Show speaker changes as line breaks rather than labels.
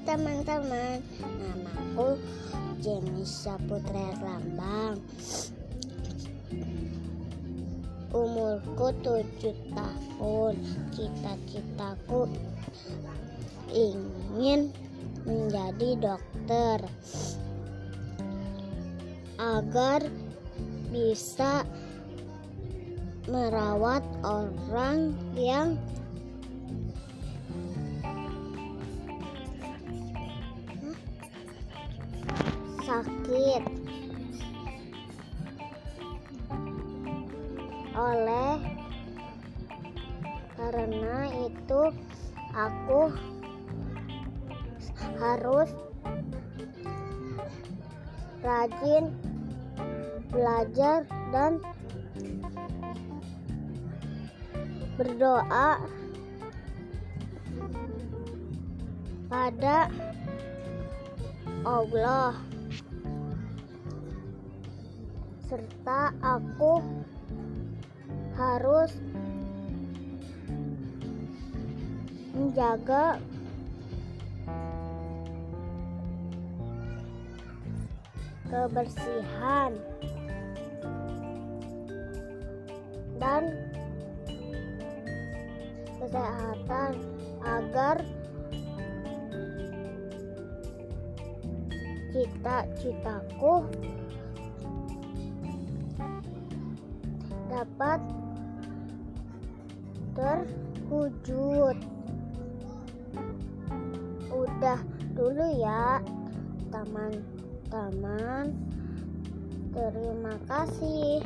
teman-teman, namaku Jenny Saputra Lambang. Umurku tujuh tahun. Cita-citaku ingin menjadi dokter agar bisa merawat orang yang sakit. Oleh karena itu aku harus rajin belajar dan berdoa pada Allah serta aku harus menjaga kebersihan dan kesehatan agar cita-citaku dapat terwujud. Udah dulu ya, teman-teman. Terima kasih.